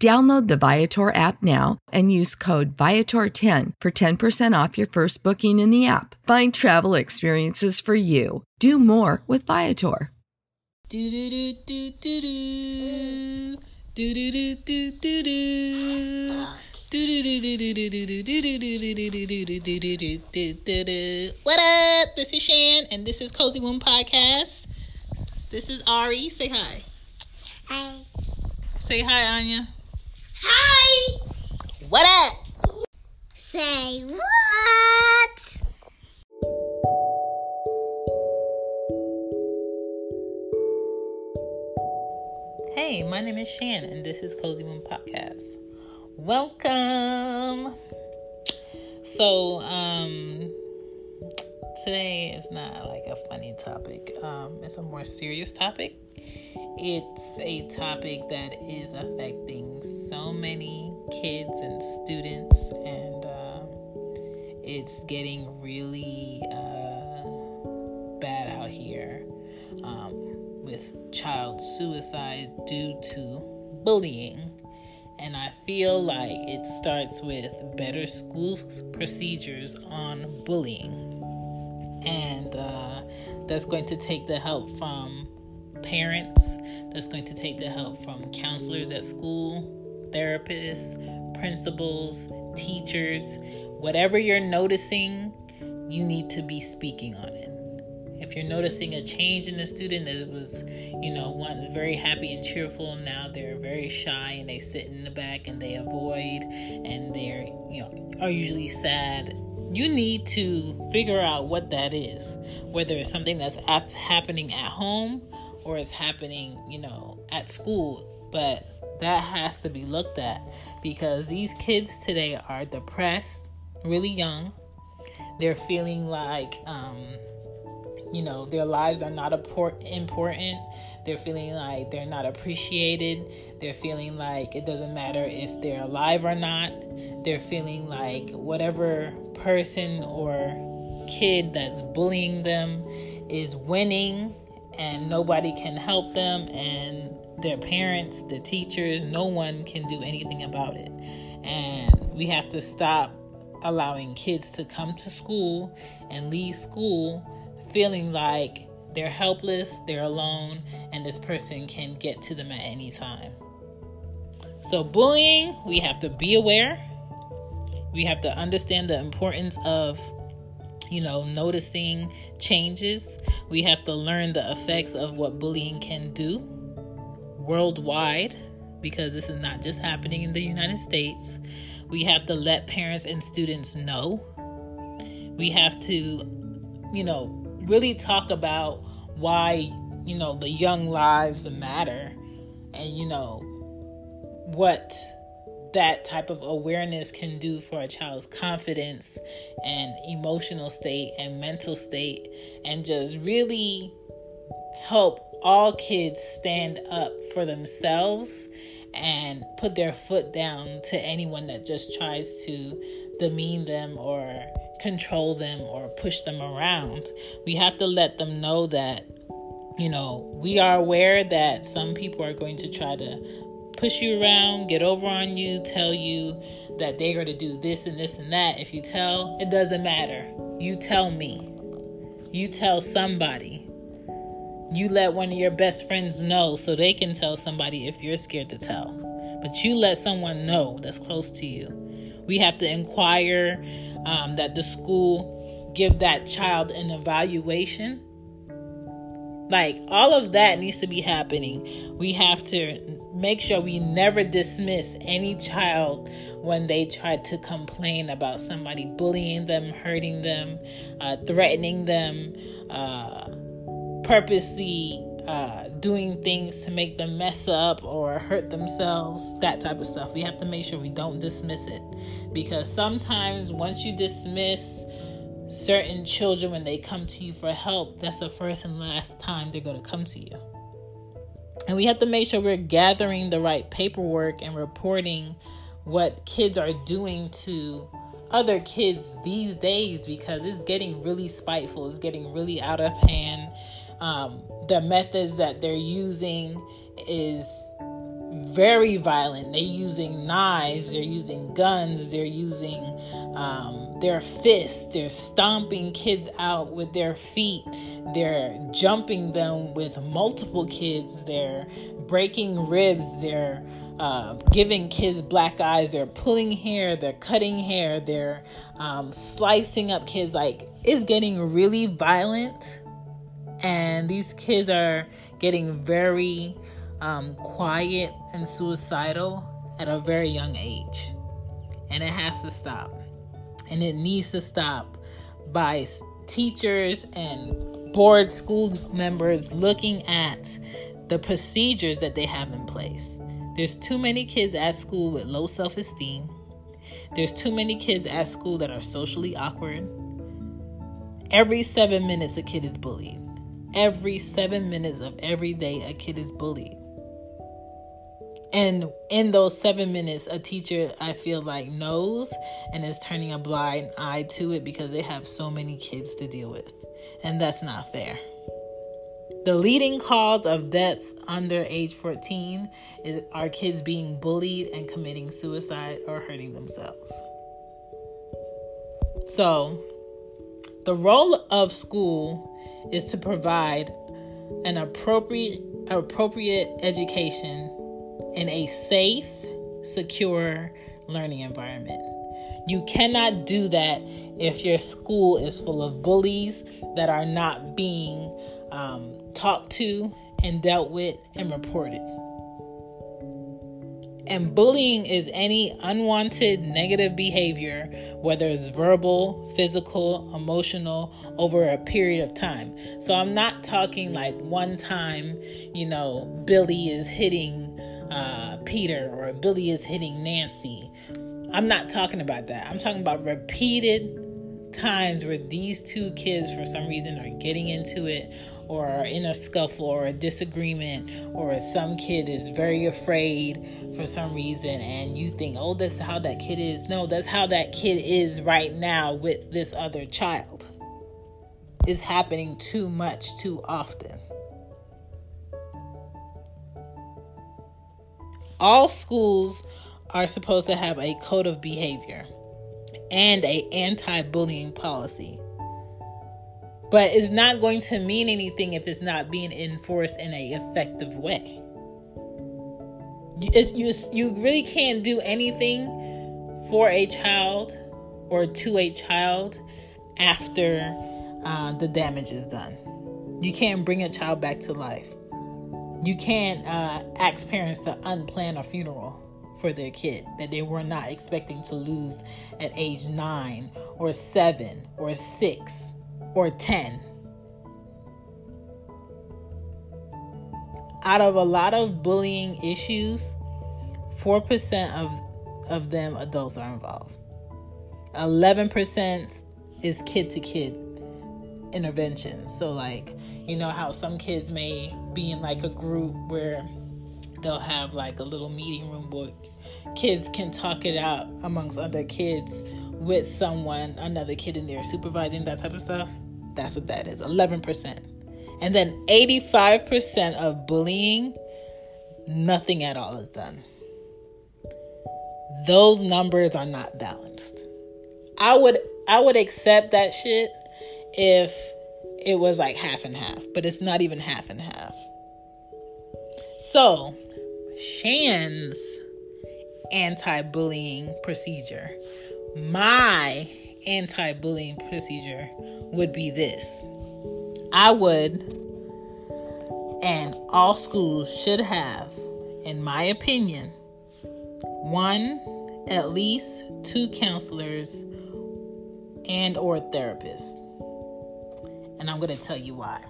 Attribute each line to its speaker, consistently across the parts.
Speaker 1: Download the Viator app now and use code Viator10 for 10% off your first booking in the app. Find travel experiences for you. Do more with Viator.
Speaker 2: What up? This is Shan, and this is Cozy Womb Podcast. This is Ari. Say hi.
Speaker 3: Hi.
Speaker 2: Say hi, Anya.
Speaker 3: Hi.
Speaker 2: What up?
Speaker 3: Say what?
Speaker 2: Hey, my name is Shan, and this is Cozy Moon Podcast. Welcome. So, um, today is not like a funny topic. Um, it's a more serious topic. It's a topic that is affecting so many kids and students, and um, it's getting really uh, bad out here um, with child suicide due to bullying. And I feel like it starts with better school procedures on bullying. And uh, that's going to take the help from parents, that's going to take the help from counselors at school, therapists, principals, teachers. Whatever you're noticing, you need to be speaking on it. If you're noticing a change in a student that was, you know, once very happy and cheerful, now they're very shy and they sit in the back and they avoid and they're, you know, are usually sad. You need to figure out what that is. Whether it's something that's ap- happening at home or it's happening, you know, at school. But that has to be looked at because these kids today are depressed, really young. They're feeling like, um, you know, their lives are not important. They're feeling like they're not appreciated. They're feeling like it doesn't matter if they're alive or not. They're feeling like whatever person or kid that's bullying them is winning and nobody can help them and their parents, the teachers, no one can do anything about it. And we have to stop allowing kids to come to school and leave school feeling like they're helpless, they're alone, and this person can get to them at any time. So, bullying, we have to be aware. We have to understand the importance of, you know, noticing changes. We have to learn the effects of what bullying can do worldwide because this is not just happening in the United States. We have to let parents and students know. We have to, you know, really talk about why, you know, the young lives matter and, you know, what that type of awareness can do for a child's confidence and emotional state and mental state and just really help all kids stand up for themselves and put their foot down to anyone that just tries to demean them or control them or push them around. We have to let them know that, you know, we are aware that some people are going to try to push you around, get over on you, tell you that they're going to do this and this and that. If you tell, it doesn't matter. You tell me. You tell somebody. You let one of your best friends know so they can tell somebody if you're scared to tell. But you let someone know that's close to you. We have to inquire um, that the school give that child an evaluation like all of that needs to be happening. We have to make sure we never dismiss any child when they try to complain about somebody bullying them, hurting them, uh, threatening them, uh, purposely uh, doing things to make them mess up or hurt themselves, that type of stuff. We have to make sure we don't dismiss it because sometimes once you dismiss certain children, when they come to you for help, that's the first and last time they're going to come to you. And we have to make sure we're gathering the right paperwork and reporting what kids are doing to other kids these days because it's getting really spiteful, it's getting really out of hand. Um, the methods that they're using is very violent. They're using knives, they're using guns, they're using um, their fists, they're stomping kids out with their feet, they're jumping them with multiple kids, they're breaking ribs, they're uh, giving kids black eyes, they're pulling hair, they're cutting hair, they're um, slicing up kids. Like, it's getting really violent, and these kids are getting very um, quiet and suicidal at a very young age. And it has to stop. And it needs to stop by teachers and board school members looking at the procedures that they have in place. There's too many kids at school with low self esteem. There's too many kids at school that are socially awkward. Every seven minutes, a kid is bullied. Every seven minutes of every day, a kid is bullied. And in those seven minutes a teacher i feel like knows and is turning a blind eye to it because they have so many kids to deal with. And that's not fair. The leading cause of deaths under age 14 is our kids being bullied and committing suicide or hurting themselves. So the role of school is to provide an appropriate appropriate education in a safe, secure learning environment. You cannot do that if your school is full of bullies that are not being um, talked to and dealt with and reported. And bullying is any unwanted negative behavior, whether it's verbal, physical, emotional, over a period of time. So I'm not talking like one time, you know, Billy is hitting uh, Peter or Billy is hitting Nancy. I'm not talking about that. I'm talking about repeated times where these two kids, for some reason, are getting into it or are in a scuffle or a disagreement, or some kid is very afraid for some reason, and you think, oh, that's how that kid is. No, that's how that kid is right now with this other child. Is happening too much too often. all schools are supposed to have a code of behavior and a anti-bullying policy but it's not going to mean anything if it's not being enforced in a effective way. It's, you, you really can't do anything for a child or to a child after uh, the damage is done. You can't bring a child back to life. You can't uh, ask parents to unplan a funeral for their kid that they were not expecting to lose at age nine or seven or six or ten. Out of a lot of bullying issues, 4% of of them adults are involved. 11% is kid to kid intervention. So like, you know how some kids may be in like a group where they'll have like a little meeting room where kids can talk it out amongst other kids with someone, another kid in there supervising that type of stuff. That's what that is. 11%. And then 85% of bullying, nothing at all is done. Those numbers are not balanced. I would I would accept that shit if it was like half and half, but it's not even half and half. So, Shan's anti-bullying procedure. My anti-bullying procedure would be this. I would and all schools should have in my opinion one at least two counselors and or therapists and i'm going to tell you why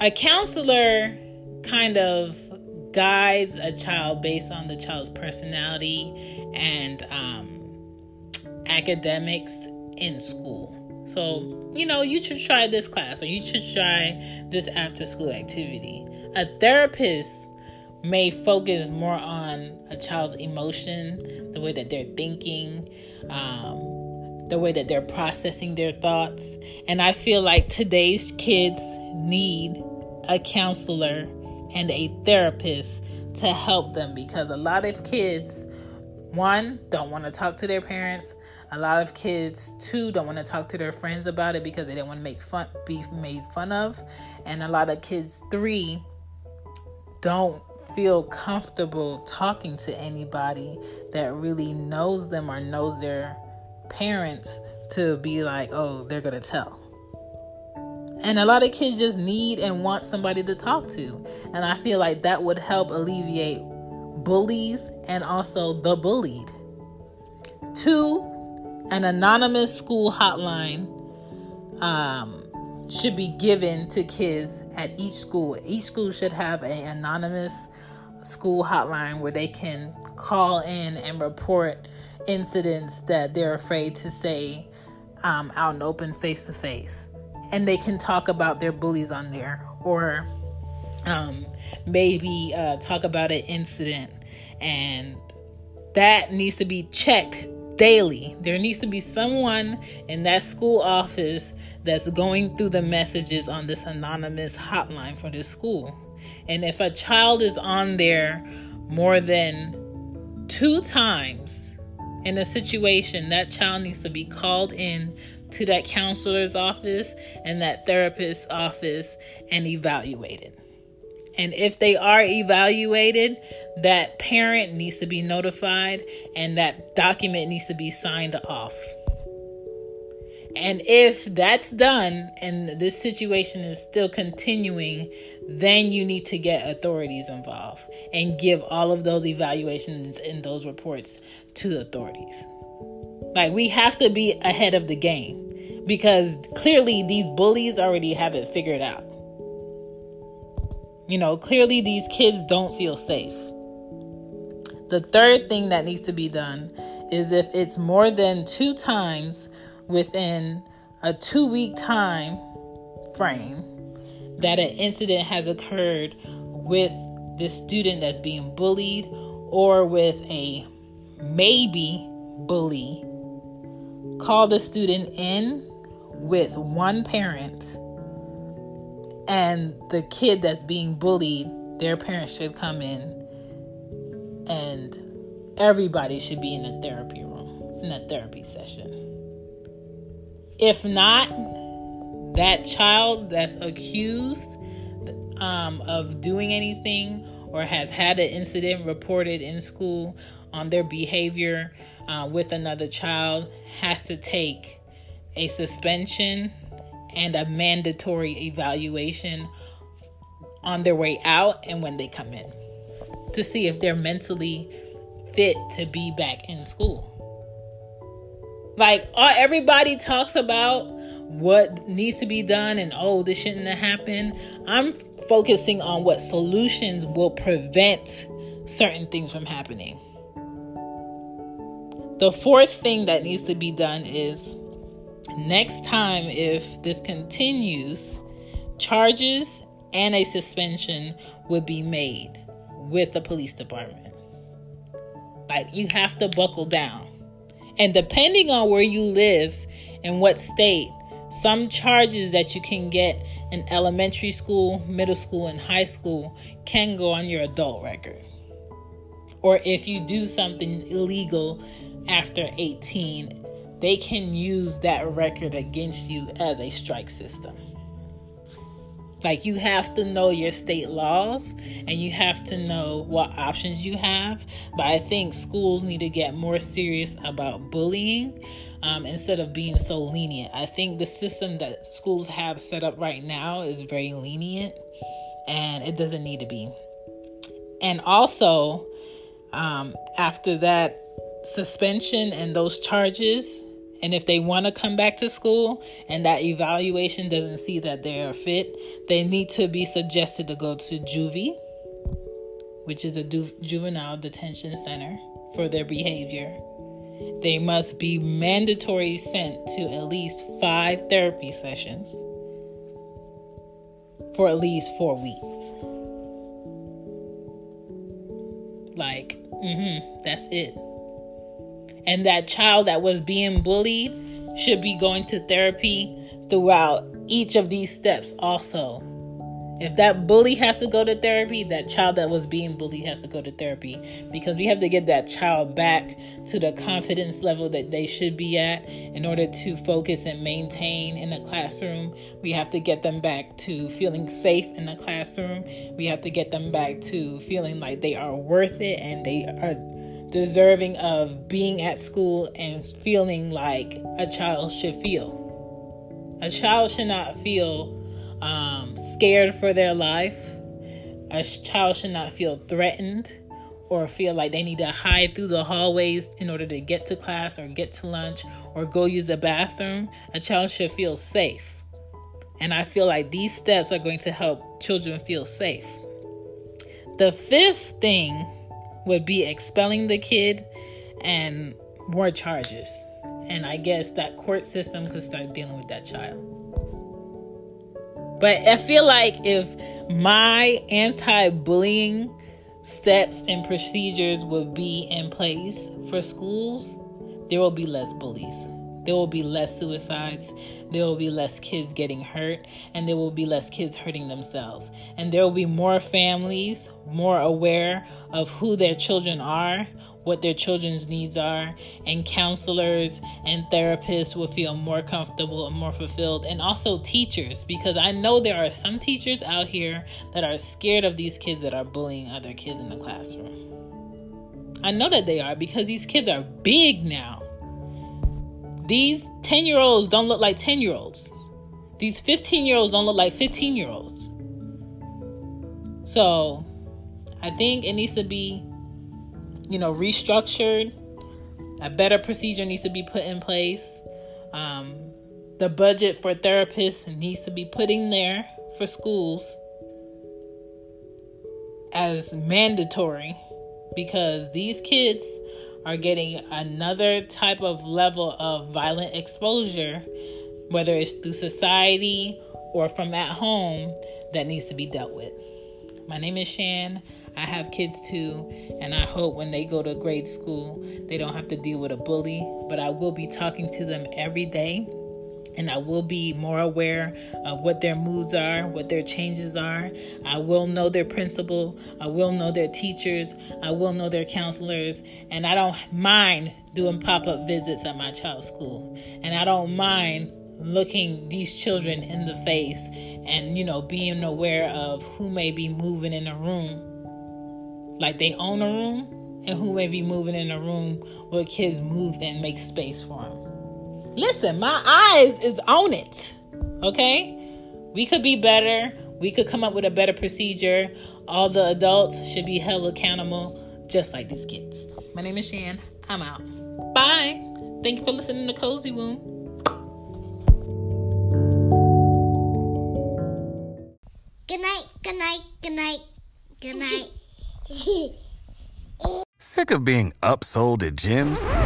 Speaker 2: a counselor kind of guides a child based on the child's personality and um, academics in school so, you know, you should try this class or you should try this after school activity. A therapist may focus more on a child's emotion, the way that they're thinking, um, the way that they're processing their thoughts. And I feel like today's kids need a counselor and a therapist to help them because a lot of kids, one, don't want to talk to their parents. A lot of kids too don't want to talk to their friends about it because they don't want to make fun be made fun of. And a lot of kids three don't feel comfortable talking to anybody that really knows them or knows their parents to be like, oh, they're to tell. And a lot of kids just need and want somebody to talk to. And I feel like that would help alleviate bullies and also the bullied. Two, an anonymous school hotline um, should be given to kids at each school. Each school should have an anonymous school hotline where they can call in and report incidents that they're afraid to say um, out and open face to face. And they can talk about their bullies on there or um, maybe uh, talk about an incident. And that needs to be checked daily. There needs to be someone in that school office that's going through the messages on this anonymous hotline for this school. And if a child is on there more than two times in a situation, that child needs to be called in to that counselor's office and that therapist's office and evaluated. And if they are evaluated, that parent needs to be notified and that document needs to be signed off. And if that's done and this situation is still continuing, then you need to get authorities involved and give all of those evaluations and those reports to authorities. Like, we have to be ahead of the game because clearly these bullies already have it figured out. You know, clearly these kids don't feel safe. The third thing that needs to be done is if it's more than two times within a two week time frame that an incident has occurred with the student that's being bullied or with a maybe bully, call the student in with one parent and the kid that's being bullied, their parents should come in and everybody should be in a therapy room, in a therapy session. If not, that child that's accused um, of doing anything or has had an incident reported in school on their behavior uh, with another child has to take a suspension and a mandatory evaluation on their way out and when they come in to see if they're mentally fit to be back in school. Like uh, everybody talks about what needs to be done and oh, this shouldn't have happened. I'm focusing on what solutions will prevent certain things from happening. The fourth thing that needs to be done is next time, if this continues, charges and a suspension would be made with the police department. Like, you have to buckle down. And depending on where you live and what state, some charges that you can get in elementary school, middle school, and high school can go on your adult record. Or if you do something illegal after 18, they can use that record against you as a strike system. Like you have to know your state laws and you have to know what options you have. But I think schools need to get more serious about bullying um, instead of being so lenient. I think the system that schools have set up right now is very lenient and it doesn't need to be. And also, um, after that suspension and those charges, and if they want to come back to school and that evaluation doesn't see that they are fit, they need to be suggested to go to juvie, which is a du- juvenile detention center for their behavior. They must be mandatory sent to at least five therapy sessions for at least four weeks. Like, mm-hmm, that's it. And that child that was being bullied should be going to therapy throughout each of these steps also. If that bully has to go to therapy, that child that was being bullied has to go to therapy because we have to get that child back to the confidence level that they should be at in order to focus and maintain in the classroom. We have to get them back to feeling safe in the classroom. We have to get them back to feeling like they are worth it and they are deserving of being at school and feeling like a child should feel. A child should not feel um, scared for their life. A child should not feel threatened or feel like they need to hide through the hallways in order to get to class or get to lunch or go use the bathroom. A child should feel safe. And I feel like these steps are going to help children feel safe. The fifth thing would be expelling the kid and more charges. And I guess that court system could start dealing with that child. But I feel like if my anti bullying steps and procedures would be in place for schools, there will be less bullies. There will be less suicides. There will be less kids getting hurt. And there will be less kids hurting themselves. And there will be more families more aware of who their children are, what their children's needs are, and counselors and therapists will feel more comfortable and more fulfilled, and also teachers, because I know there are some teachers out here that are scared of these kids that are bullying other kids in the classroom. I know that they are because these kids are big now. These 10 year olds don't look like 10 year olds. These 15 year olds don't look like 15 year olds. So I think it needs to be, you know, restructured. A better procedure needs to be put in place. Um, the budget for therapists needs to be put in there for schools as mandatory because these kids are getting another type of level of violent exposure, whether it's through society or from at home, that needs to be dealt with. My name is Shan. I have kids too, and I hope when they go to grade school, they don't have to deal with a bully, but I will be talking to them every day and I will be more aware of what their moods are, what their changes are. I will know their principal, I will know their teachers, I will know their counselors, and I don't mind doing pop up visits at my child's school. And I don't mind looking these children in the face and, you know, being aware of who may be moving in a room like they own a room and who may be moving in a room where kids move and make space for them. Listen, my eyes is on it. Okay? We could be better. We could come up with a better procedure. All the adults should be held accountable, just like these kids. My name is Shan. I'm out. Bye. Thank you for listening to Cozy Womb.
Speaker 3: Good night, good night, good night, good night.
Speaker 4: Sick of being upsold at gyms?